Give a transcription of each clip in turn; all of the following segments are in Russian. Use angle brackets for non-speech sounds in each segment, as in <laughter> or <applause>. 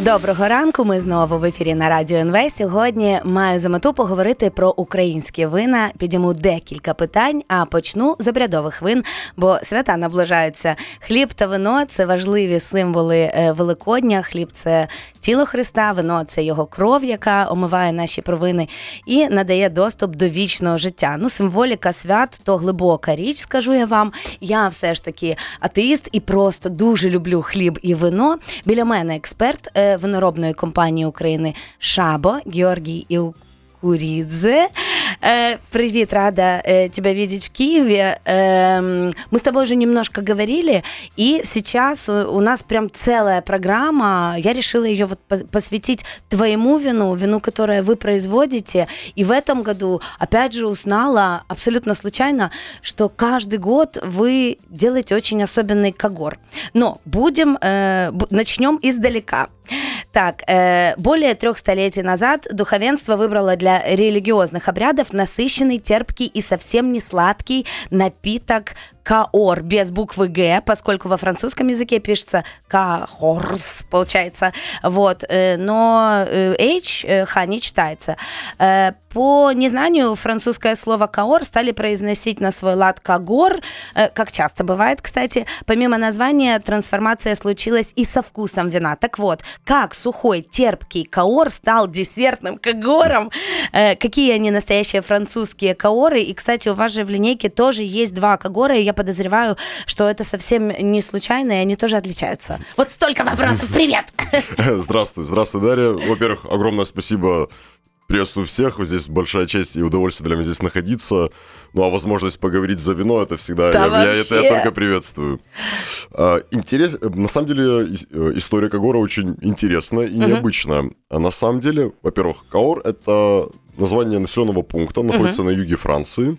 Доброго ранку. Ми знову в ефірі на радіо НВ. Сьогодні маю за мету поговорити про українські вина. Підійму декілька питань, а почну з обрядових вин, бо свята наближаються. Хліб та вино це важливі символи е, Великодня. Хліб це тіло Христа, вино це його кров, яка омиває наші провини і надає доступ до вічного життя. Ну, символіка свят то глибока річ, скажу я вам. Я все ж таки атеїст і просто дуже люблю хліб і вино. Біля мене експерт е, виноробної компанії України Шабо Георгій Іл. Куридзе. Э, привет, рада э, тебя видеть в Киеве. Э, мы с тобой уже немножко говорили, и сейчас у нас прям целая программа. Я решила ее вот посвятить твоему вину, вину, которое вы производите. И в этом году, опять же, узнала абсолютно случайно, что каждый год вы делаете очень особенный когор. Но будем, э, начнем издалека. Так, э, более трех столетий назад духовенство выбрало для религиозных обрядов насыщенный, терпкий и совсем не сладкий напиток каор без буквы Г, поскольку во французском языке пишется кахорс, получается. Вот. Э, но э, H, э, Х не читается. По незнанию французское слово каор стали произносить на свой лад кагор, как часто бывает, кстати. Помимо названия, трансформация случилась и со вкусом вина. Так вот, как сухой, терпкий каор стал десертным кагором? Какие они настоящие французские каоры? И, кстати, у вас же в линейке тоже есть два кагора, и я подозреваю, что это совсем не случайно, и они тоже отличаются. Вот столько вопросов. Привет! <laughs> Здравствуй, здравствуй, Дарья. Во-первых, огромное спасибо Приветствую всех. Здесь большая честь и удовольствие для меня здесь находиться. Ну, а возможность поговорить за вино, это всегда... Да я, я, это я только приветствую. А, интерес... На самом деле, э, история Кагора очень интересная и необычная. Uh-huh. А на самом деле, во-первых, Каор — это название населенного пункта, находится uh-huh. на юге Франции.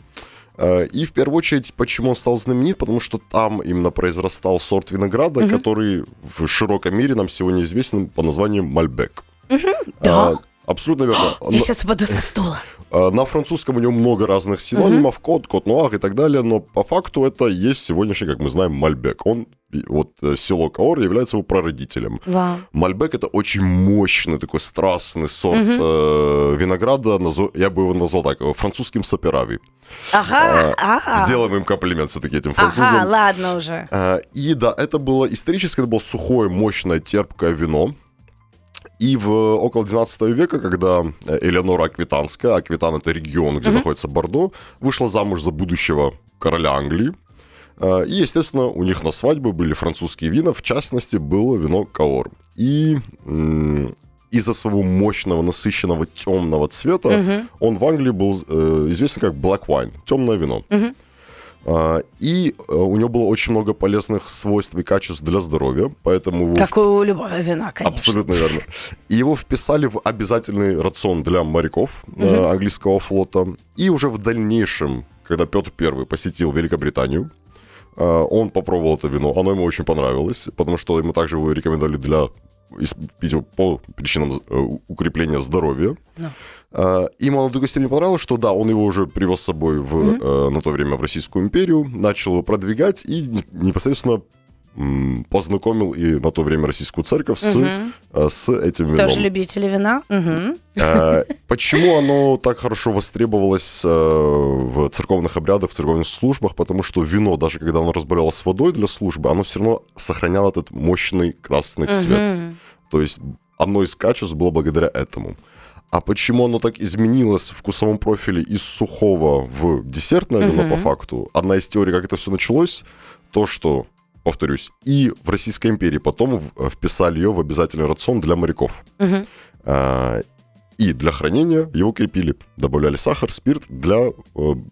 Э, и в первую очередь, почему он стал знаменит? Потому что там именно произрастал сорт винограда, угу. который в широком мире нам сегодня известен по названию Мальбек. Угу, да. А, абсолютно верно. <gasps> Я сейчас упаду со стула. Э, на французском у него много разных синонимов, угу. кот, кот нуар и так далее, но по факту это есть сегодняшний, как мы знаем, Мальбек. Он вот э, село Каор является его прародителем. Вау. Мальбек это очень мощный такой страстный сорт угу. э, винограда, я бы его назвал так, французским саперави. Ага, ага. Сделаем им комплимент все-таки этим французам. Ага, ладно уже. И да, это было исторически, это было сухое, мощное, терпкое вино. И в около 12 века, когда э, Элеонора Аквитанская, Аквитан это регион, где mm-hmm. находится Бордо, вышла замуж за будущего короля Англии. Э, и, естественно, у них на свадьбе были французские вина, в частности, было вино Каор. И из-за своего мощного, насыщенного темного цвета угу. он в Англии был э, известен как black wine, темное вино. Угу. А, и э, у него было очень много полезных свойств и качеств для здоровья, поэтому... Его... Как у любого вина, конечно. Абсолютно верно. И его вписали в обязательный рацион для моряков угу. английского флота. И уже в дальнейшем, когда Петр I посетил Великобританию, э, он попробовал это вино, оно ему очень понравилось, потому что ему также его рекомендовали для по причинам укрепления здоровья. No. Ему оно до такой степени понравилось, что да, он его уже привез с собой в, mm-hmm. на то время в Российскую империю, начал его продвигать и непосредственно познакомил и на то время российскую церковь с, угу. с этим вином. Тоже любители вина. Угу. Почему оно так хорошо востребовалось в церковных обрядах, в церковных службах? Потому что вино, даже когда оно разбавлялось водой для службы, оно все равно сохраняло этот мощный красный цвет. Угу. То есть одно из качеств было благодаря этому. А почему оно так изменилось в вкусовом профиле из сухого в десертное вино uh-huh. по факту? Одна из теорий, как это все началось, то, что, повторюсь, и в Российской империи потом вписали ее в обязательный рацион для моряков. Uh-huh. И для хранения его крепили. Добавляли сахар, спирт для э,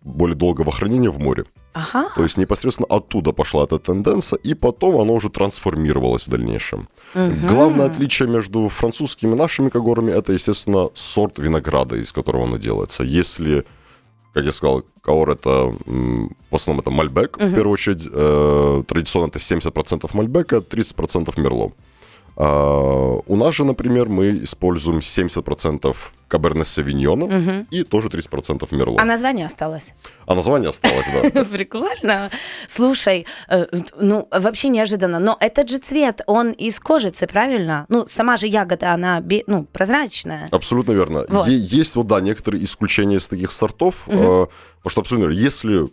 более долгого хранения в море. Ага. То есть непосредственно оттуда пошла эта тенденция, и потом оно уже трансформировалось в дальнейшем. Угу. Главное отличие между французскими и нашими когорами это, естественно, сорт винограда, из которого оно делается. Если как я сказал, каор это в основном это мальбек, угу. в первую очередь, э, традиционно это 70% мальбека, 30% мерло. А, у нас же, например, мы используем 70% Каберне Савиньона и тоже 30% Мерло. А название осталось? А название осталось, да. <laughs> Прикольно. Слушай, э, ну, вообще неожиданно. Но этот же цвет, он из кожицы, правильно? Ну, сама же ягода, она ну, прозрачная. Абсолютно верно. Вот. Есть, вот, да, некоторые исключения из таких сортов. э, Потому что, абсолютно верно, если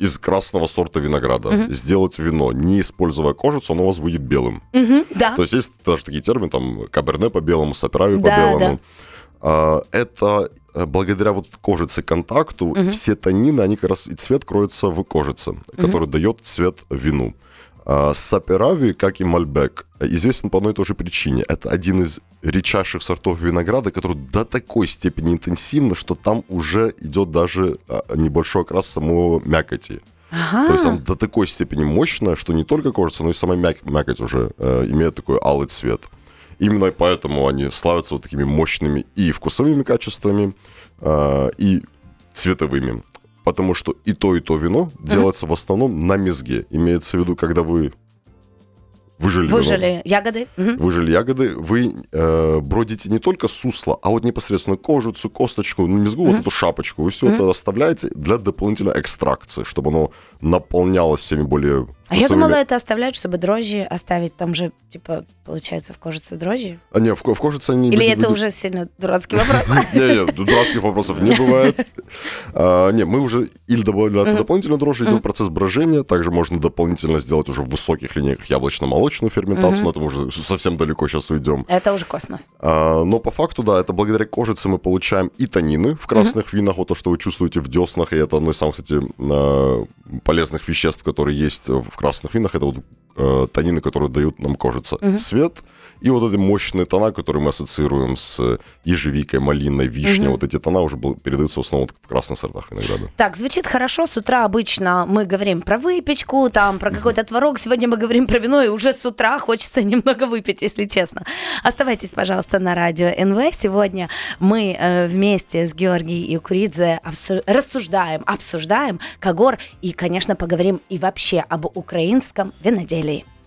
из красного сорта винограда сделать вино, не используя кожицу, оно у вас выйдет белым. Мгм, да. То есть есть даже такие термины, там, каберне по белому, саперави по Да, белому. А, Это э, благодаря вот кожице контакту все танины, они как раз и цвет кроется в кожице, который дает цвет вину. А Саперави, как и Мальбек, известен по одной и той же причине. Это один из редчайших сортов винограда, который до такой степени интенсивно, что там уже идет даже а, небольшой окрас самого мякоти. Ага. То есть он до такой степени мощная, что не только кожица, но и сама мяк- мякоть уже э, имеет такой алый цвет. Именно поэтому они славятся вот такими мощными и вкусовыми качествами, э, и цветовыми. Потому что и то, и то вино делается в основном на мезге. Имеется в виду, когда вы выжили вино, Выжили ягоды. Мгм. выжили ягоды, вы э, бродите не только сусло, а вот непосредственно кожицу, косточку, ну, мезгу, вот эту шапочку. Вы все это оставляете для дополнительной экстракции, чтобы оно наполнялось всеми более А я думала, это оставляют, чтобы дрожжи оставить. Там же, типа, получается, в кожице дрожжи. А, не, в, в кожице они... Или это уже сильно дурацкий вопрос? <laughs> Не, не, дурацких вопросов не бывает. А, Не, мы уже или добавляются дополнительно дрожжи, идет процесс брожения. Также можно дополнительно сделать уже в высоких линейках яблочно-молочную ферментацию, но это мы уже совсем далеко сейчас уйдем. Это уже космос. А, Но по факту, да, это благодаря кожице мы получаем и танины в красных винах, вот то, что вы чувствуете в деснах, и это одно из самых, кстати, а, полезных веществ, которые есть в красных винах, это вот э, танины, которые дают нам кожица. Цвет и вот эти мощные тона, которые мы ассоциируем с ежевикой, малиной, вишней, вот эти тона уже был- передаются в основном вот в красных сортах винограда. Так, звучит хорошо. С утра обычно мы говорим про выпечку, там, про какой-то творог. Сегодня мы говорим про вино, и уже с утра хочется немного <laughs> выпить, если честно. Оставайтесь, пожалуйста, на радио НВ. Сегодня мы э, вместе с Георгием Юкуридзе обсу- рассуждаем, обсуждаем Кагор и, конечно, поговорим и вообще об українському виноделії.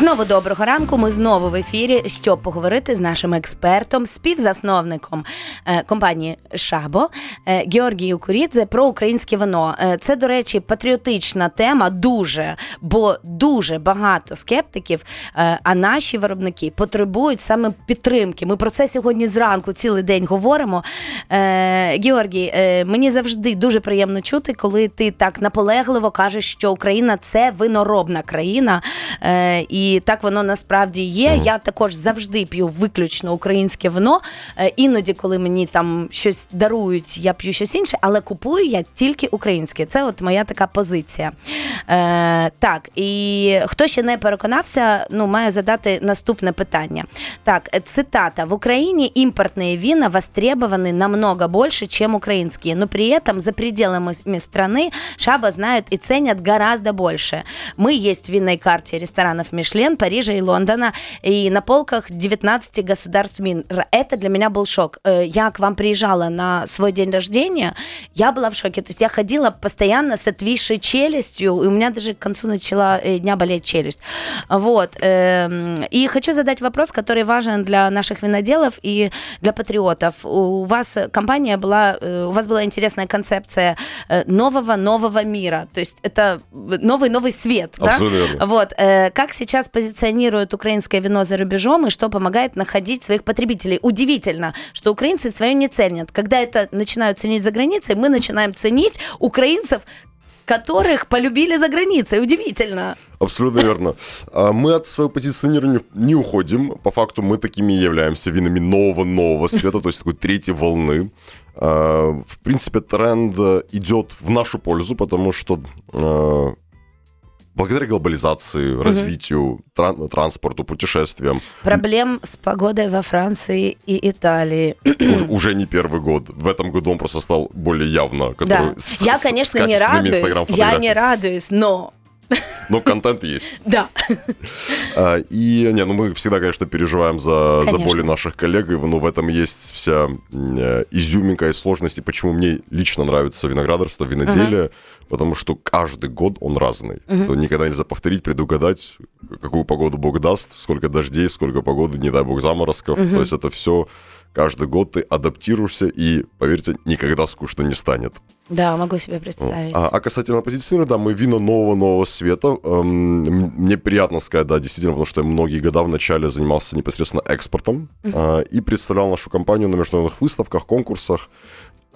Знову доброго ранку. Ми знову в ефірі, щоб поговорити з нашим експертом, співзасновником е, компанії Шабо е, Георгією Курідзе про українське вино. Е, Це, до речі, патріотична тема, дуже, бо дуже багато скептиків, а наші виробники потребують саме підтримки. Ми про це сьогодні зранку цілий день говоримо. Георгій, мені завжди дуже приємно чути, коли ти так наполегливо кажеш, що Україна це виноробна країна. Е, І так воно насправді є. Я також завжди п'ю виключно українське вино. Е, Іноді, коли мені там щось дарують, я п'ю щось інше, але купую я тільки українське. Це от моя така позиція. Е, так, і хто ще не переконався, ну маю задати наступне питання. Так, е, цитата: в Україні імпортные вина востребованы намного больше, чем украинские, но при этом за пределами с- страны шаба знают и ценят гораздо больше. Мы есть в винной карте ресторанов Мишлен, Парижа и Лондона, и на полках 19 государств мира. Это для меня был шок. Э, Я к вам приезжала на свой день рождения, я была в шоке. То есть я ходила постоянно с отвисшей челюстью, и у меня даже к концу начала э, дня болеть челюсть. Вот. эм, И хочу задать вопрос, который важен для наших виноделов и для патриотов. У вас компания была, э, у вас была интересная концепция э, нового нового мира. То есть это новый новый свет, да? Абсолютно верно. Вот. Как сейчас позиционируют украинское вино за рубежом и что помогает находить своих потребителей? Удивительно, что украинцы свое не ценят. Когда это начинают ценить за границей, мы начинаем ценить украинцев, которых полюбили за границей. Удивительно. Абсолютно верно. А Мы от своего позиционирования не уходим. По факту мы такими являемся винами нового-нового света, то есть такой третьей волны. А, В принципе, тренд идет в нашу пользу, потому что э, благодаря глобализации, развитию, тран- транспорту, путешествиям, Проблем с погодой во Франции и Италии. уж- уже не первый год. В этом году он просто стал более явно. Да. с- Я, конечно, не радуюсь. Я не радуюсь, но Но контент есть. <laughs> Да. А, И, не, ну мы всегда, конечно, переживаем за, за Конечно. боли наших коллег, и, ну в этом есть вся э, изюминка и сложность, и почему мне лично нравится виноградарство, виноделие, потому что каждый год он разный. То никогда нельзя повторить, предугадать, какую погоду Бог даст, сколько дождей, сколько погоды, не дай Бог, заморозков. То есть это все каждый год ты адаптируешься, и, поверьте, никогда скучно не станет. Да, могу себе представить. А, а касательно позиционирования, да, мы вино нового-нового света. Эм, мне приятно сказать, да, действительно, потому что я многие года вначале занимался непосредственно экспортом а, и представлял нашу компанию на международных выставках, конкурсах.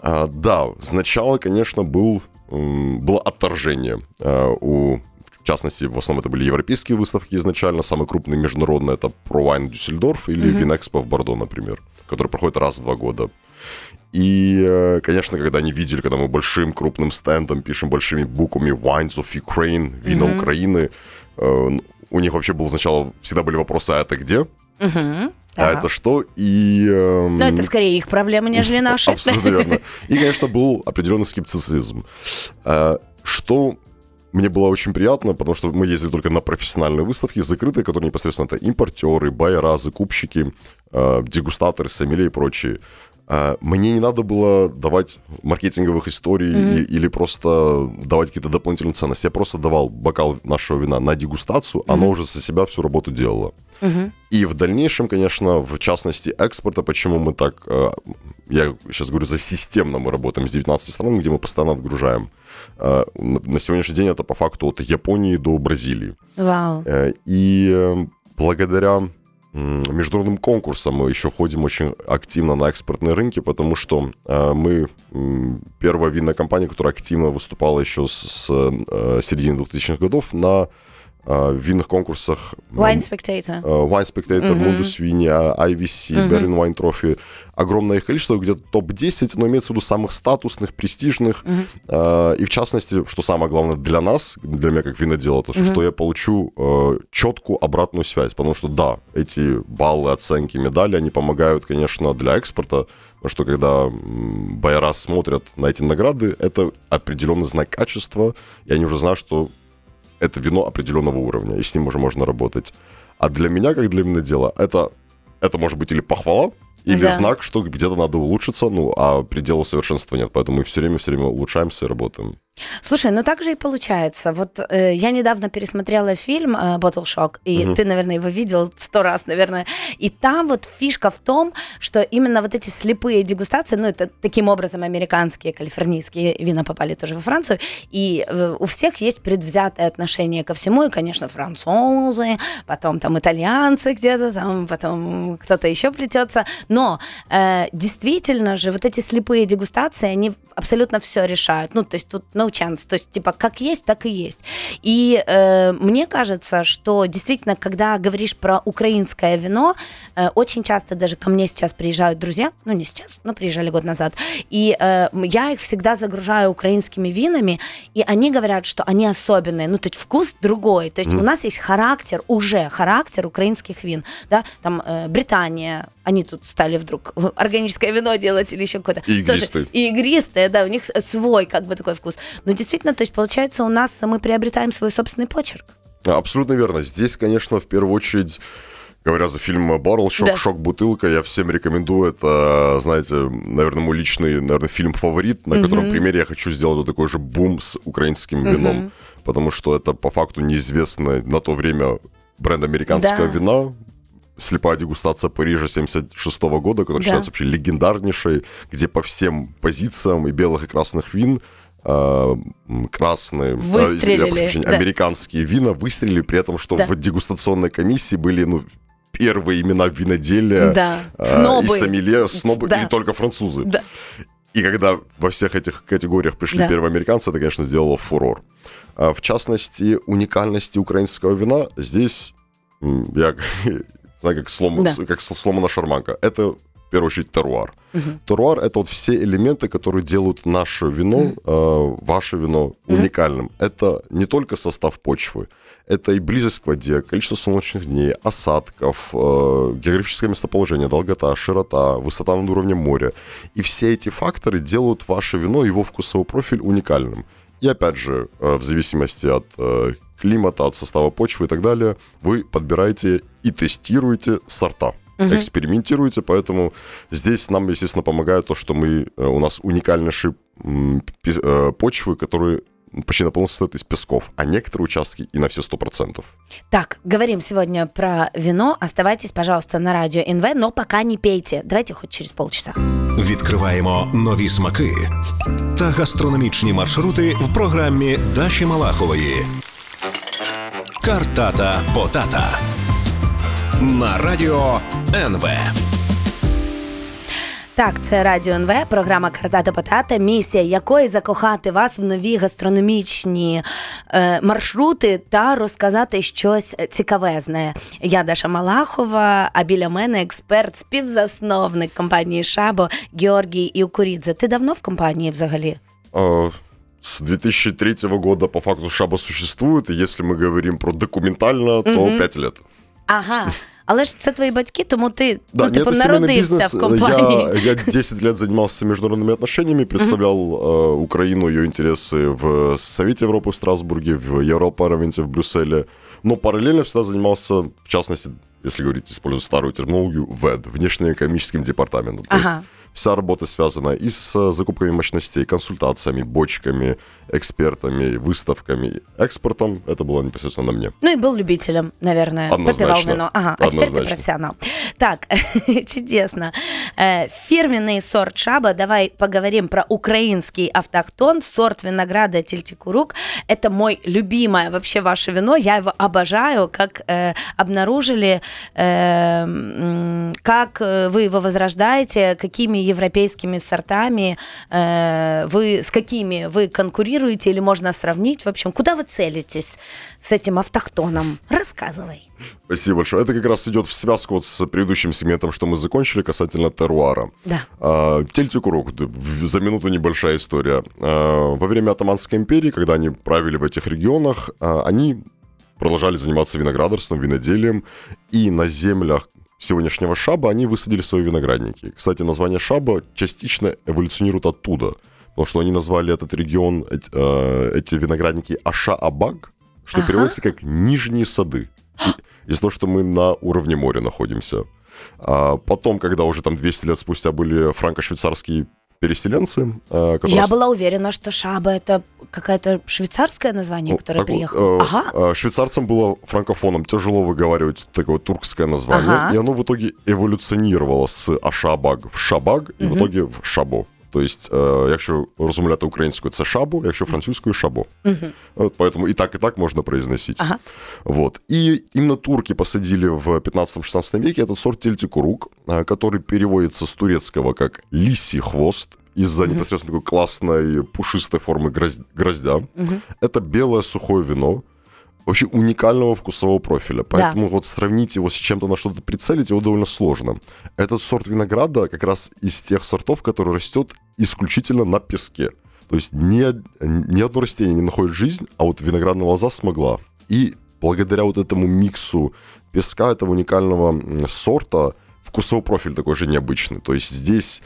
А, да, сначала, конечно, был, м, было отторжение а, у в частности, в основном это были европейские выставки изначально. Самый крупный международный это ProWine Дюссельдорф или Винэкспо в Бордо, например, который проходит раз в два года. И, э, конечно, когда они видели, когда мы большим крупным стендом пишем большими буквами Wines of Ukraine, вина Украины, э, у них вообще было сначала всегда были вопросы, а это где? Мгм. А Да. это что? И... эм, Ну, это скорее их проблемы, нежели <laughs> наши. Абсолютно верно. И, конечно, был определенный скептицизм. Э, Что мне было очень приятно, потому что мы ездили только на профессиональные выставки, закрытые, которые непосредственно это импортеры, байера, закупщики, э, дегустаторы, сомелье и прочие. Э, Мне не надо было давать маркетинговых историй и- или просто давать какие-то дополнительные ценности. Я просто давал бокал нашего вина на дегустацию, оно уже за себя всю работу делало. И в дальнейшем, конечно, в частности экспорта, почему мы так, э, я сейчас говорю за системно, мы работаем с 19 стран, где мы постоянно отгружаем. Э, На сегодняшний день это по факту от Японии до Бразилии. Вау. Э, И э, благодаря международным конкурсам мы еще ходим очень активно на экспортные рынки, потому что э, мы первая винная компания, которая активно выступала еще с, с, э, середины 2000-х годов на э, винных конкурсах. Wine Spectator. Э, Wine Spectator, Mundus Vini, IVC, Berlin Wine Trophy. Огромное их количество, где-то топ-10, но имеется в виду самых статусных, престижных. Э, И в частности, что самое главное для нас, для меня как винодела, то что я получу четкую обратную связь. Потому что да, эти баллы, оценки, медали, они помогают, конечно, для экспорта. Потому что когда байера смотрят на эти награды, это определенный знак качества, и они уже знают, что это вино определенного уровня, и с ним уже можно работать. А для меня, как для винодела, это, это может быть или похвала, или Да. знак, что где-то надо улучшиться, ну, а предела совершенства нет. Поэтому мы все время, все время улучшаемся и работаем. Слушай, ну так же и получается. Вот э, я недавно пересмотрела фильм э, Bottle Shock, и ты, наверное, его видел сто раз, наверное. И там вот фишка в том, что именно вот эти слепые дегустации, ну это таким образом американские, калифорнийские вина попали тоже во Францию, и э, у всех есть предвзятое отношение ко всему, и, конечно, французы, потом там итальянцы где-то, там потом кто-то еще плетется. Но э, действительно же вот эти слепые дегустации, они абсолютно все решают. Ну, то есть тут no chance. То есть, типа, как есть, так и есть. И э, мне кажется, что действительно, когда говоришь про украинское вино, э, очень часто даже ко мне сейчас приезжают друзья, ну, не сейчас, но приезжали год назад, и э, я их всегда загружаю украинскими винами, и они говорят, что они особенные, ну, то есть вкус другой. То есть у нас есть характер, уже характер украинских вин, да, там э, Британия, они тут стали вдруг органическое вино делать или еще какое-то. И Тоже- игристые. и игристые, да, у них свой как бы такой вкус. Но действительно, то есть получается у нас мы приобретаем свой собственный почерк. Абсолютно верно. Здесь, конечно, в первую очередь Говоря за фильм «Баррел Шок», Да. «Шок-бутылка», я всем рекомендую. Это, знаете, наверное, мой личный, наверное, фильм-фаворит, на котором примере я хочу сделать вот такой же бум с украинским вином. Потому что это, по факту, неизвестный на то время бренд американского Да. вина. Слепая дегустация Парижа 76 года, которая Да. считается вообще легендарнейшей, где по всем позициям и белых, и красных вин э, красные, э, Выстрелили, прощения, да. американские вина выстрелили, при этом, что Да. в дегустационной комиссии были, ну, первые имена виноделия, Да. э, Снобы. и сомелье, снобы, Да. и только французы. Да. И когда во всех этих категориях пришли Да. первые американцы, это, конечно, сделало фурор. А В частности, уникальности украинского вина здесь, я знаю, как, слом, Да. как сломана шарманка. Это, в первую очередь, теруар. Теруар — это вот все элементы, которые делают наше вино, э, ваше вино уникальным. Это не только состав почвы, это и близость к воде, количество солнечных дней, осадков, э, географическое местоположение, долгота, широта, высота над уровнем моря. И все эти факторы делают ваше вино, его вкусовой профиль уникальным. И опять же, э, в зависимости от э, климата, от состава почвы и так далее, вы подбираете и тестируете сорта. Экспериментируете, поэтому здесь нам, естественно, помогает то, что мы, э, у нас уникальнейшие м, пи- э, почвы, которые почти наполовину состоят из песков, а некоторые участки и на все 100%. Так, говорим сегодня про вино. Оставайтесь, пожалуйста, на радио НВ, но пока не пейте. Давайте хоть через полчаса. Відкриваємо нові смаки та гастрономічні маршрути в програмі Даші Малахової. Картата Потата на радіо НВ. Так, це Радіо НВ, програма Картата Потата, місія якої закохати вас в нові гастрономічні е, маршрути та розказати щось цікавезне. Я Даша Малахова, а біля мене експерт, співзасновник компанії Шабо Георгій Іукурідзе. Ти давно в компанії взагалі? А, С 2003 года по факту Шаба существует, и если мы говорим про документально, то Мгм. 5 лет. Ага. Але ж це твої батьки, тому ти Да, ну, типу, нет, это семейный народився бизнес. в компанії. Я, я 10 лет занимался международными отношениями, представлял э, Украину, ее интересы в Совете Европы в Страсбурге, в Европарламенте в Брюсселе. Но параллельно всегда занимался, в частности, если говорить, использовать старую терминологию, ВЭД, внешнеэкономическим департаментом. То Ага. вся работа связана и с э, закупками мощностей, консультациями, бочками, экспертами, выставками, экспортом. Это было непосредственно на мне. Ну и был любителем, наверное. Однозначно. Попивал вино. Ага, а теперь ты профессионал. Так, <laughs> чудесно. Э, Фирменный сорт шаба. Давай поговорим про украинский автохтон. Сорт винограда Тильтикурук. Это мой любимое вообще ваше вино. Я его обожаю. Как э, обнаружили, э, м, как э, вы его возрождаете, какими европейскими сортами э, вы, с какими вы конкурируете или можно сравнить? В общем, куда вы целитесь с этим автохтоном? Рассказывай. Спасибо большое. Это как раз идет в связку вот с предыдущим сегментом, что мы закончили касательно теруара. Да. А, в- за минуту небольшая история. А, Во время Атаманской империи, когда они правили в этих регионах, а, они продолжали заниматься виноградарством, виноделием, и на землях сегодняшнего Шаба они высадили свои виноградники. Кстати, название Шаба частично эволюционирует оттуда, потому что они назвали этот регион, э, эти виноградники Аша-Абаг, что Ага. переводится как «нижние сады». Из-за того, что мы на уровне моря находимся. А потом, когда уже там 200 лет спустя были франко-швейцарские переселенцы, а, которые... Я была уверена, что шаба это какое-то швейцарское название, ну, которое так приехало. э, Ага. э, Швейцарцам было франкофоном тяжело выговаривать такое туркское название, Ага. и оно в итоге эволюционировало с Ашабаг в Шабаг, и в итоге в Шабо. То есть, э, якщо розмовляти українською, це шабо, якщо французькою шабо. Вот, поэтому и так, и так можно произносить. Ага. Вот. И именно турки посадили в 15-16 веке этот сорт тельтикурук, который переводится с турецкого как лисий хвост, из-за непосредственно такой классной пушистой формы гроз- гроздя. Это белое сухое вино, вообще уникального вкусового профиля. Поэтому вот сравнить его с чем-то на что-то прицелить его довольно сложно. Этот сорт винограда как раз из тех сортов, который растет исключительно на песке. То есть ни, ни одно растение не находит жизнь, а вот виноградная лоза смогла. И благодаря вот этому миксу песка, этого уникального сорта, вкусовой профиль такой же необычный. То есть здесь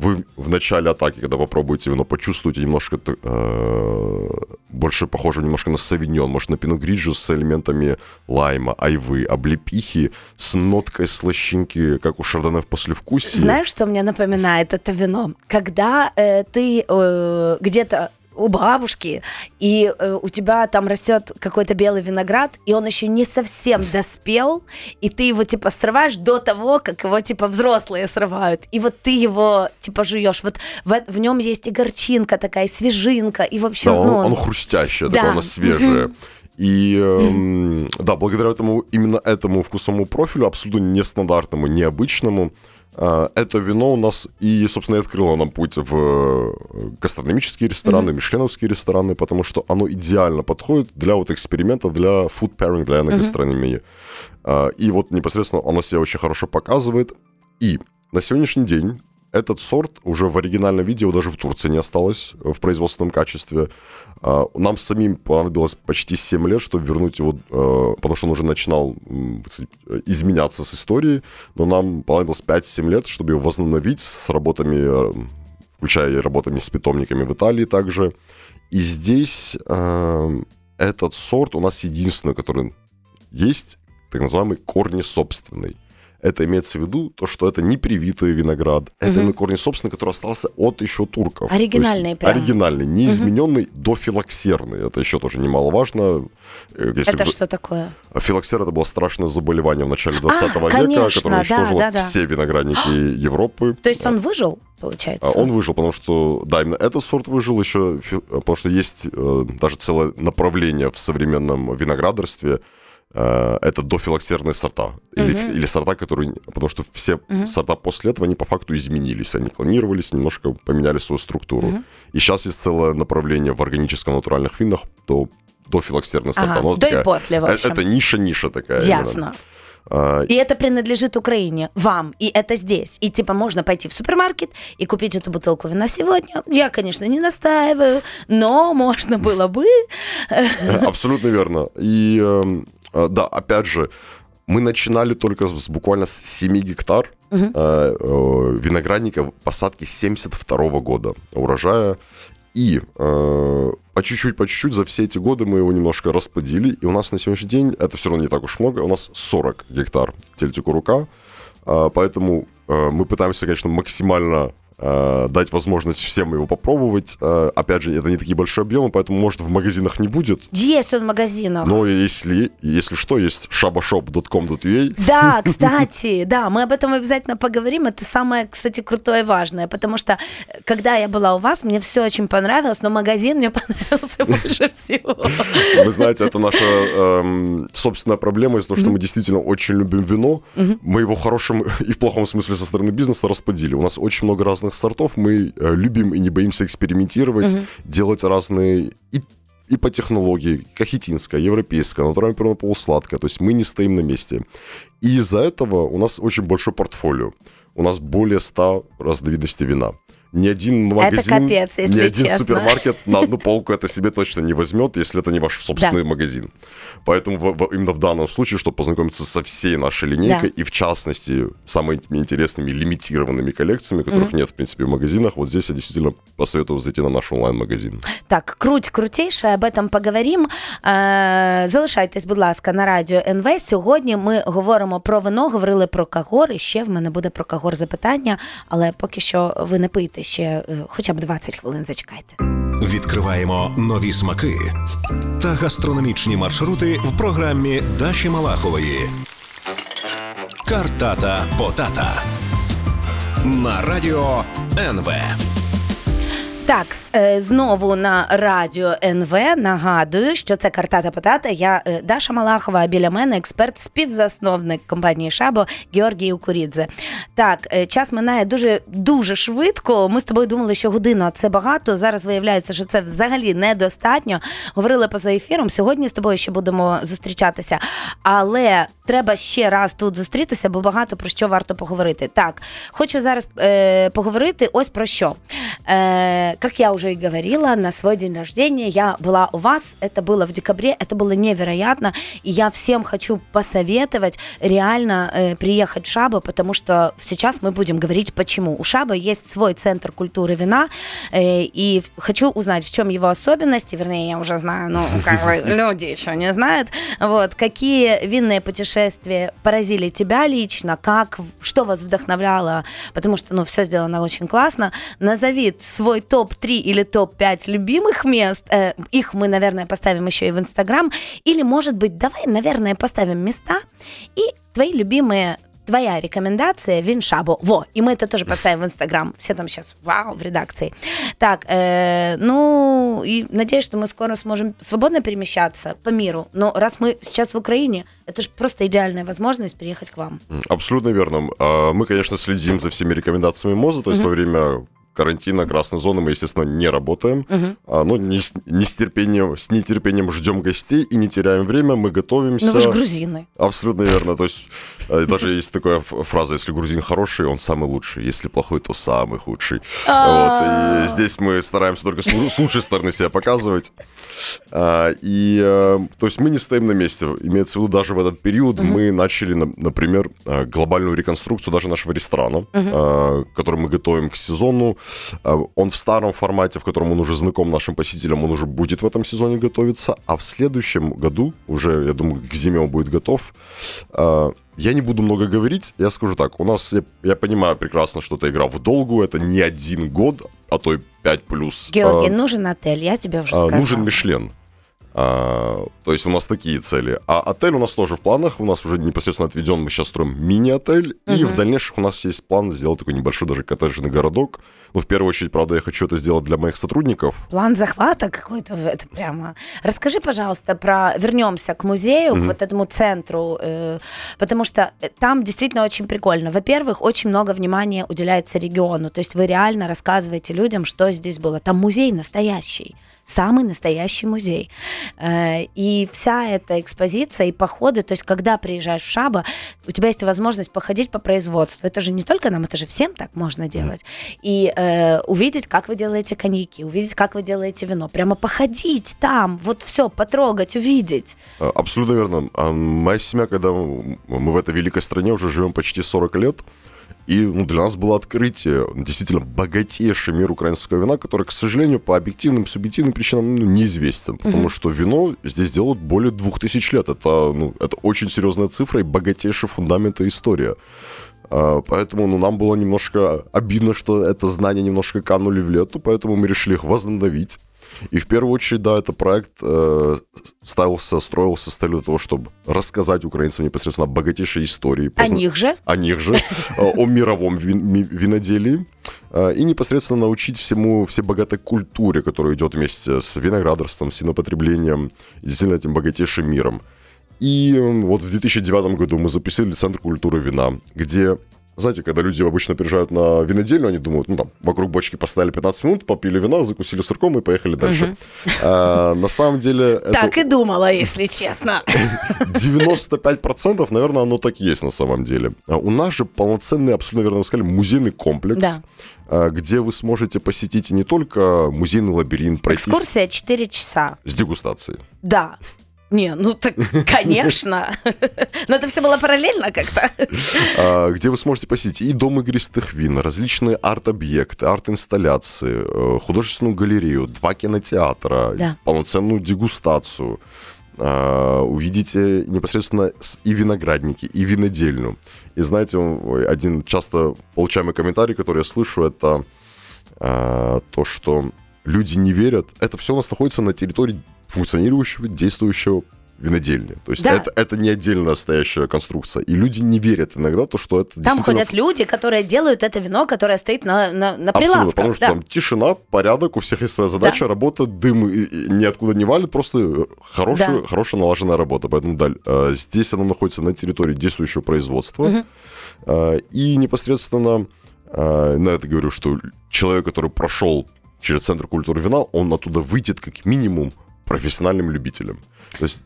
вы в начале атаки, когда попробуете вино, почувствуете немножко э, больше похоже немножко на савиньон, может, на пино гриджо с элементами лайма, айвы, облепихи, с ноткой слащинки, как у шардоне в послевкусии. Знаешь, что мне напоминает это вино? Когда э, ты э, где-то у бабушки, и э, у тебя там растет какой-то белый виноград, и он еще не совсем доспел, и ты его типа срываешь до того, как его типа взрослые срывают, и вот ты его типа жуешь. Вот в, в нем есть и горчинка такая, и свежинка, и в общем, Да, ну, оно, оно хрустящее, Да. такое оно свежее. И эм, да, благодаря этому, именно этому вкусовому профилю, абсолютно нестандартному, необычному, э, это вино у нас и, собственно, и открыло нам путь в э, гастрономические рестораны, мишленовские рестораны, потому что оно идеально подходит для вот экспериментов, для food pairing, для гастрономии. Э, И вот непосредственно оно себя очень хорошо показывает. И на сегодняшний день этот сорт уже в оригинальном виде, его даже в Турции не осталось в производственном качестве. А, Нам самим понадобилось почти 7 лет, чтобы вернуть его, э, потому что он уже начинал э, изменяться с историей, но нам понадобилось 5-7 лет, чтобы его возобновить с работами, э, включая работами с питомниками в Италии также. И здесь э, этот сорт у нас единственный, который есть, так называемый корни собственный. Это имеется в виду то, что это не привитый виноград, это Мгм. именно корни собственный, который остался от еще турков. Оригинальный прям. Оригинальный, не измененный, дофилоксерный. Это еще тоже немаловажно. Э, Если Это вы- что такое? а Филоксера это было страшное заболевание в начале 20 века, конечно, которое да, уничтожило да, да. все виноградники <gasps> Европы. То есть он выжил, получается? А Он выжил, потому что, да, именно этот сорт выжил еще, фи- потому что есть э, даже целое направление в современном виноградарстве, э, это дофилоксерные сорта. Или, Мгм. или сорта, которые... Потому что все Мгм. сорта после этого, они по факту изменились. Они клонировались, немножко поменяли свою структуру. Мгм. И сейчас есть целое направление в органическом натуральных винах, то дофилоксерные сорта. Ага, до и такая- после, в э, общем. Это ниша-ниша такая. именно. Ясно. А, И это принадлежит Украине, вам, и это здесь. И типа можно пойти в супермаркет и купить эту бутылку вина сегодня. Я, конечно, не настаиваю, но можно было бы. Абсолютно верно. И эм, э, да, опять же, мы начинали только с, буквально с 7 гектар Мгм. э, э, виноградника посадки 72 года урожая. И э, по чуть-чуть, по чуть-чуть за все эти годы мы его немножко расплодили. И у нас на сегодняшний день, это все равно не так уж много, у нас 40 гектар тельтикурука. Э, поэтому э, мы пытаемся, конечно, максимально э, дать возможность всем его попробовать. Э, опять же, это не такие большие объемы, поэтому, может, в магазинах не будет. Есть он в магазинах. Но если, если что, есть shabashop.com.ua. Да, кстати, <laughs> да, мы об этом обязательно поговорим. Это самое, кстати, крутое и важное, потому что э, когда я была у вас, мне все очень понравилось, но магазин мне <laughs> понравился больше всего. Вы знаете, это наша эм, собственная проблема из-за того, что мы действительно очень любим вино. Мы его в хорошем и в плохом смысле со стороны бизнеса расподили. У нас очень много разных сортов. Мы э, любим и не боимся экспериментировать, делать разные и и по технологии, кахетинская, европейская, натуральная прямо полусладкая. То есть мы не стоим на месте. И из-за этого у нас очень большой портфолио. У нас более 100 разновидностей вина Ни один магазин, капец, если ни один честно. супермаркет на одну полку <laughs> это себе точно не возьмет, если это не ваш собственный магазин. Поэтому в- в- именно в данном случае, чтобы познакомиться со всей нашей линейкой Да. и в частности самыми интересными лимитированными коллекциями, которых нет в принципе в магазинах, вот здесь я действительно посоветую зайти на наш онлайн-магазин. Так, круть крутейше, об этом поговоримо. Е, залишайтесь, будь ласка, на радіо НВ. Сьогодні ми говоримо про вино, говорили про кагор, і ще в мене буде про кагор запитання, але поки що ви не пийте ще е, хоча б 20 хвилин зачекайте. Відкриваємо нові смаки та гастрономічні маршрути в програмі Даші Малахової. Картата Потата на радіо НВ. Так, е, знову на радіо НВ нагадую, що це картата Потата. Я е, Даша Малахова, а біля мене експерт, співзасновник компанії Шабо Георгій Укурідзе. Так, е, час минає дуже дуже швидко. Ми з тобою думали, що година це багато. Зараз виявляється, що це взагалі недостатньо. Говорили поза ефіром. Сьогодні з тобою ще будемо зустрічатися, але треба ще раз тут зустрітися, бо багато про що варто поговорити. Так, хочу зараз е, поговорити ось про що. Э, как я уже и говорила, на свой день рождения я была у вас. Это было в декабре, это было невероятно. И я всем хочу посоветовать реально э, приехать в Шабо, потому что сейчас мы будем говорить почему. У Шаба есть свой центр культуры вина, э, и хочу узнать, в чем его особенности, вернее, я уже знаю, но <laughs> как бы люди еще не знают. Вот, какие винные путешествия поразили тебя лично, как, что вас вдохновляло, потому что, ну, все сделано очень классно. Назови свой топ-3 или топ-5 любимых мест. Э, их мы, наверное, поставим еще и в Инстаграм. Или, может быть, давай, наверное, поставим места и твои любимые твоя рекомендация Виншабо. Во, и мы это тоже поставим в Инстаграм. Все там сейчас вау в редакции. Так, э, ну, и надеюсь, что мы скоро сможем свободно перемещаться по миру. Но раз мы сейчас в Украине, это же просто идеальная возможность приехать к вам. Абсолютно верно. А, Мы, конечно, следим за всеми рекомендациями МОЗа, то есть во время карантина красной зоны мы, естественно, не работаем, а, но не с, не с терпением, с нетерпением ждем гостей и не теряем время, мы готовимся. Ну, вы же грузины. Абсолютно верно. То есть э, даже есть такая фраза, если грузин хороший, он самый лучший, если плохой, то самый худший. Вот, и здесь мы стараемся только с лу- с лучшей стороны себя показывать. А, И, э, то есть мы не стоим на месте. Имеется в виду, даже в этот период мы начали, на- например, э, глобальную реконструкцию даже нашего ресторана, э, который мы готовим к сезону. Э, Он в старом формате, в котором он уже знаком нашим посетителям, он уже будет в этом сезоне готовиться, а в следующем году, уже, я думаю, к зиме он будет готов, э, я не буду много говорить, я скажу так, у нас, я, я понимаю прекрасно, что это игра в долгу, это не один год, а то и 5 плюс. Георгий, Э, нужен отель, я тебе уже а, сказала. нужен Мишлен. А, то есть у нас такие цели. А отель у нас тоже в планах. У нас уже непосредственно отведен. Мы сейчас строим мини-отель. И в дальнейшем у нас есть план сделать такой небольшой даже коттеджный городок. Ну, в первую очередь, правда, я хочу это сделать для моих сотрудников. План захвата какой-то, это прямо. Расскажи, пожалуйста, про вернемся к музею, к вот этому центру, э, потому что э, там действительно очень прикольно. Во-первых, очень много внимания уделяется региону, то есть вы реально рассказываете людям, что здесь было. Там музей настоящий самый настоящий музей. Э, И вся эта экспозиция и походы, то есть когда приезжаешь в Шаба, у тебя есть возможность походить по производству. Это же не только нам, это же всем так можно делать. И э, увидеть, как вы делаете коньяки, увидеть, как вы делаете вино. Прямо походить там, вот все, потрогать, увидеть. А, Абсолютно верно. А Моя семья, когда мы в этой великой стране уже живем почти 40 лет, и ну, для нас было открытие, действительно, богатейший мир украинского вина, который, к сожалению, по объективным, субъективным причинам ну, неизвестен. Потому что вино здесь делают более 2000 лет. Это, ну, это очень серьезная цифра и богатейший фундамент и история. А, Поэтому ну, нам было немножко обидно, что это знания немножко канули в лету, поэтому мы решили их возобновить. И в первую очередь, да, это проект э, ставился, строился с целью того, чтобы рассказать украинцам непосредственно о богатейшей истории. О позна- них же. о них же, э, о мировом вин- ми- виноделии, э, и непосредственно научить всему, всей богатой культуре, которая идет вместе с виноградарством, с винопотреблением, и действительно этим богатейшим миром. И вот в 2009 году мы запустили Центр культуры вина, где знаете, когда люди обычно приезжают на винодельню, они думают, ну там, вокруг бочки поставили 15 минут, попили вина, закусили сырком и поехали дальше. А, на самом деле... это- Так и думала, если честно. 95%, наверное, оно так и есть на самом деле. А У нас же полноценный, абсолютно верно вы сказали, музейный комплекс, Да. а, где вы сможете посетить не только музейный лабиринт, пройтись Экскурсия 4 часа. с дегустацией. Да. Не, ну так, <laughs> конечно. Но это все было параллельно как-то. а, где вы сможете посетить и дом игристых вин, различные арт-объекты, арт-инсталляции, э, художественную галерею, два кинотеатра, Да. полноценную дегустацию. А, Увидите непосредственно и виноградники, и винодельню. И знаете, один часто получаемый комментарий, который я слышу, это а, то, что люди не верят. Это все у нас находится на территории функционирующего, действующего винодельни. То есть Да. это, это не отдельная настоящая конструкция. И люди не верят иногда, то, что это Там действительно... ходят люди, которые делают это вино, которое стоит на, на, на Абсолютно, прилавках. потому что да. там тишина, порядок, у всех есть своя задача, работа, дым ниоткуда не валит, просто хорошая, Да. хорошая налаженная работа. Поэтому, да, э, здесь она находится на территории действующего производства. Э, И непосредственно, э, на это говорю, что человек, который прошел через Центр культуры вина, он оттуда выйдет как минимум профессиональным любителем. То есть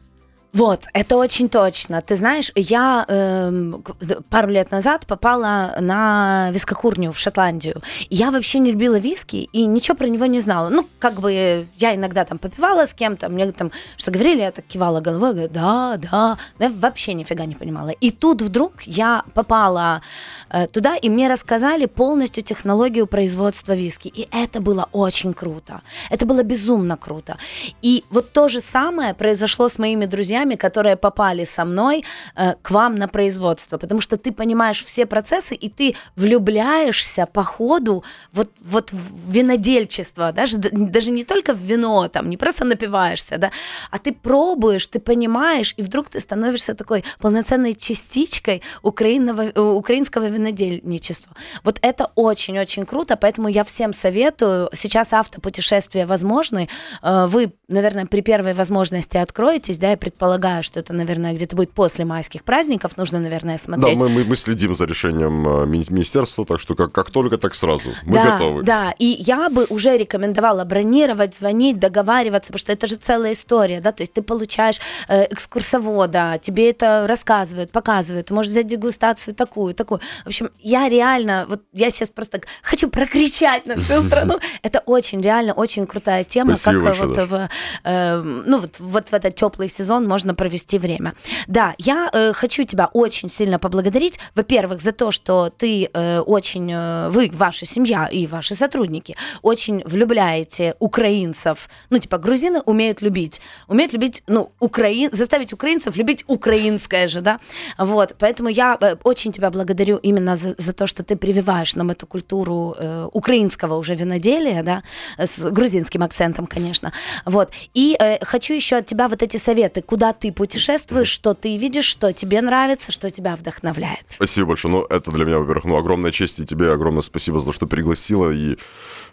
Вот, это очень точно. Ты знаешь, я к- пару лет назад попала на вискокурню в Шотландию. Я вообще не любила виски и ничего про него не знала. Ну, как бы я иногда там попивала с кем-то, мне там что говорили, я так кивала головой, говорю, да, да. Но я вообще нифига не понимала. И тут вдруг я попала э, туда, и мне рассказали полностью технологию производства виски. И это было очень круто. Это было безумно круто. И вот то же самое произошло с моими друзьями, которые попали со мной э, к вам на производство, потому что ты понимаешь все процессы, и ты влюбляешься по ходу вот, вот в винодельчество, даже, даже не только в вино, там, не просто напиваешься, да, а ты пробуешь, ты понимаешь, и вдруг ты становишься такой полноценной частичкой украинного, э, украинского винодельничества. Вот это очень-очень круто, поэтому я всем советую. Сейчас автопутешествия возможны. Э, Вы, наверное, при первой возможности откроетесь, да, я предполагаю, что это, наверное, где-то будет после майских праздников. Нужно, наверное, Да, смотреть. мы, мы, мы следим за решением э, мини- министерства, так что как, как только, так сразу. Мы да, готовы. Да, и я бы уже рекомендовала бронировать, звонить, договариваться, потому что это же целая история, да, то есть ты получаешь э, экскурсовода, тебе это рассказывают, показывают, ты можешь взять дегустацию такую, такую. В общем, я реально, вот я сейчас просто хочу прокричать на всю <laughs> страну. Это очень, реально, очень крутая тема, Спасибо как э, вот в, э, ну, вот, вот в этот теплый сезон можно провести время. Да, я э, хочу тебя очень сильно поблагодарить, во-первых, за то, что ты э, очень, э, вы, ваша семья и ваши сотрудники очень влюбляете украинцев, ну, типа, грузины умеют любить, умеют любить, ну, украин, заставить украинцев любить украинское же, да, вот, поэтому я э, очень тебя благодарю именно за, за то, что ты прививаешь нам эту культуру э, украинского уже виноделия, да, с грузинским акцентом, конечно, вот, и э, хочу еще от тебя вот эти советы, куда ты путешествуешь, что ты видишь, что тебе нравится, что тебя вдохновляет. Спасибо большое. Ну, это для меня, во-первых, ну, огромная честь, и тебе огромное спасибо за то, что пригласила, и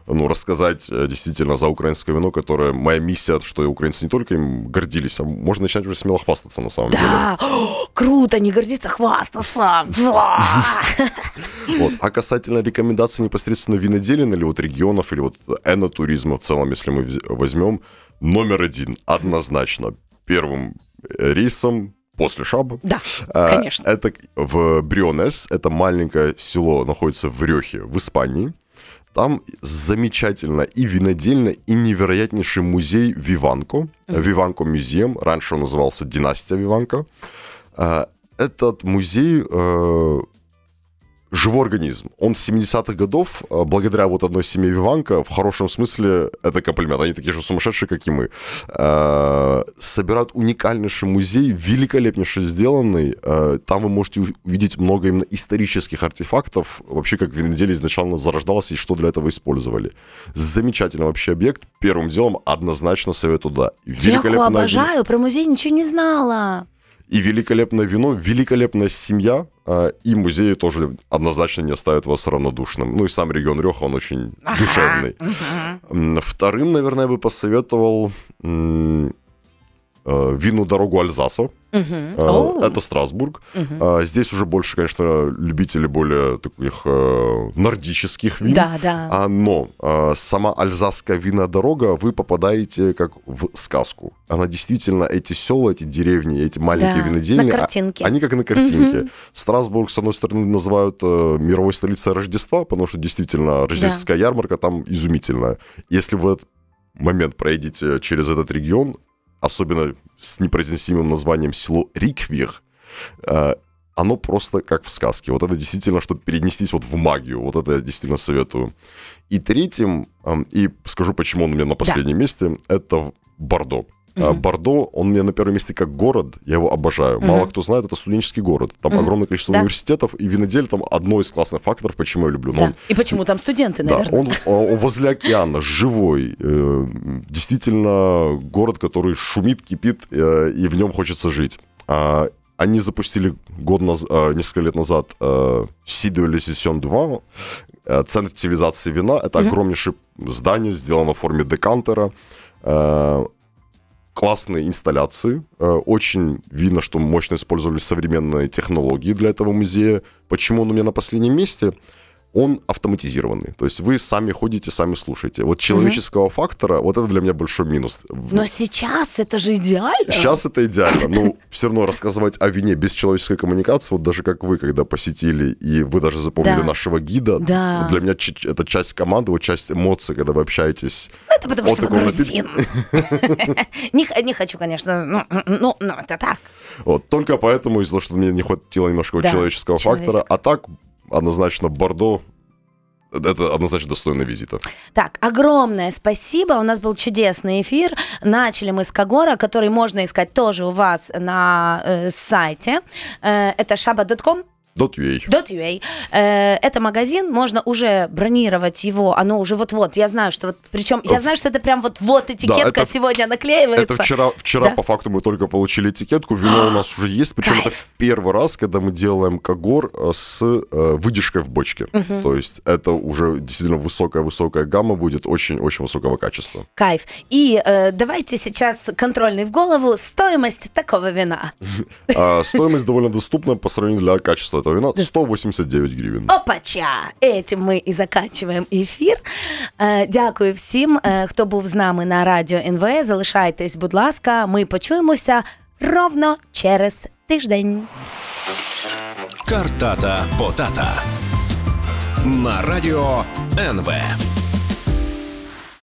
ну, рассказать э, действительно за украинское вино, которое моя миссия, что украинцы не только им гордились, а можно начинать уже смело хвастаться на самом деле. Да, <gasps> круто, не гордиться, хвастаться. <laughs> Вот. А касательно рекомендаций непосредственно виноделин или вот регионов, или вот энотуризма в целом, если мы возьмем, номер один однозначно первым э, рейсом после Шаба. Да, А, конечно. Это в Брионес, это маленькое село, находится в Рехе, в Испании. Там замечательно и винодельно, и невероятнейший музей Виванко. Виванко музеем. Раньше он назывался Династия Виванко. А, Этот музей э, живой организм. Он с 70-х годов, э, благодаря вот одной семье Виванка, в хорошем смысле, это комплимент, они такие же сумасшедшие, как и мы, э, собирают уникальнейший музей, великолепнейше сделанный. Э, Там вы можете увидеть много именно исторических артефактов, вообще как виноделие изначально зарождалось и что для этого использовали. Замечательный вообще объект. Первым делом однозначно советую туда. Я его обожаю, про музей ничего не знала. И великолепное вино, великолепная семья, а, и музеи тоже однозначно не оставят вас равнодушным. Ну и сам регион Реха, он очень душевный. Вторым, наверное, я бы посоветовал винную дорогу Альзаса. Э, Оу. Это Страсбург. А, Здесь уже больше, конечно, любители более таких э, нордических вин. Да, да. А, но сама Альзасская винная дорога, вы попадаете как в сказку. Она действительно, эти села, эти деревни, эти маленькие Да, винодельни, на картинке. они как на картинке. Страсбург, с одной стороны, называют э, мировой столицей Рождества, потому что действительно рождественская ярмарка там изумительная. Если вы в этот момент проедете через этот регион, особенно с непроизносимым названием село Риквих, э, оно просто как в сказке. Вот это действительно, чтобы перенестись вот в магию. Вот это я действительно советую. И третьим, эм, и скажу, почему он у меня на последнем месте, это Бордо. А, Бордо, он меня на первом месте как город, я его обожаю. Мало кто знает, это студенческий город. Там огромное количество Да. университетов, и виноделие там одно из классных факторов, почему я люблю. Да. он- И почему там студенты, да, наверное? он, он возле океана, живой. э, Действительно, город, который шумит, кипит, э, и в нем хочется жить. А, Они запустили год наз- э, несколько лет назад Сидо Сесsion 2, э, центр цивилизации вина. Это огромнейшее здание, сделано в форме декантера. Классные инсталляции. Э, Очень видно, что мощно использовали современные технологии для этого музея. Почему он у меня на последнем месте? Он автоматизированный. То есть вы сами ходите, сами слушаете. Вот человеческого фактора, вот это для меня большой минус. Но сейчас это же идеально. Сейчас это идеально, <laughs> но все равно рассказывать о вине без человеческой коммуникации, вот даже как вы, когда посетили, и вы даже запомнили Да. нашего гида, Да. для меня это часть команды, вот часть эмоций, когда вы общаетесь. Это потому что грузин. <laughs> Не хочу, конечно, ну, ну, ну, это так. Вот, только поэтому из-за того, что мне не хватило немножко человеческого фактора, а так однозначно Бордо, это однозначно достойно визита. Так, огромное спасибо. У нас был чудесный эфир. Начали мы с Кагора, который можно искать тоже у вас на э, сайте. Э, это shaba.com. .ua. .ua. Э, это магазин, можно уже бронировать его, оно уже вот-вот, я знаю, что вот, причем, я В- знаю, что это прям вот-вот этикетка это- сегодня наклеивается. Это вчера, вчера Да. по факту мы только получили этикетку, вино у нас уже есть, причем это Кайф. в первый раз, когда мы делаем когор э, с э, выдержкой в бочке. То есть это уже действительно высокая-высокая гамма будет, очень-очень высокого качества. Кайф. И э, давайте сейчас контрольный в голову стоимость такого вина. <laughs> А стоимость довольно доступна по сравнению для качества этого вина 189 гривен. Опача! Этим ми і заканчуємо ефір. Е, Дякую всім, хто був з нами на радіо НВ. Залишайтесь, будь ласка, ми почуємося ровно через тиждень. Картата Потата на радіо НВ.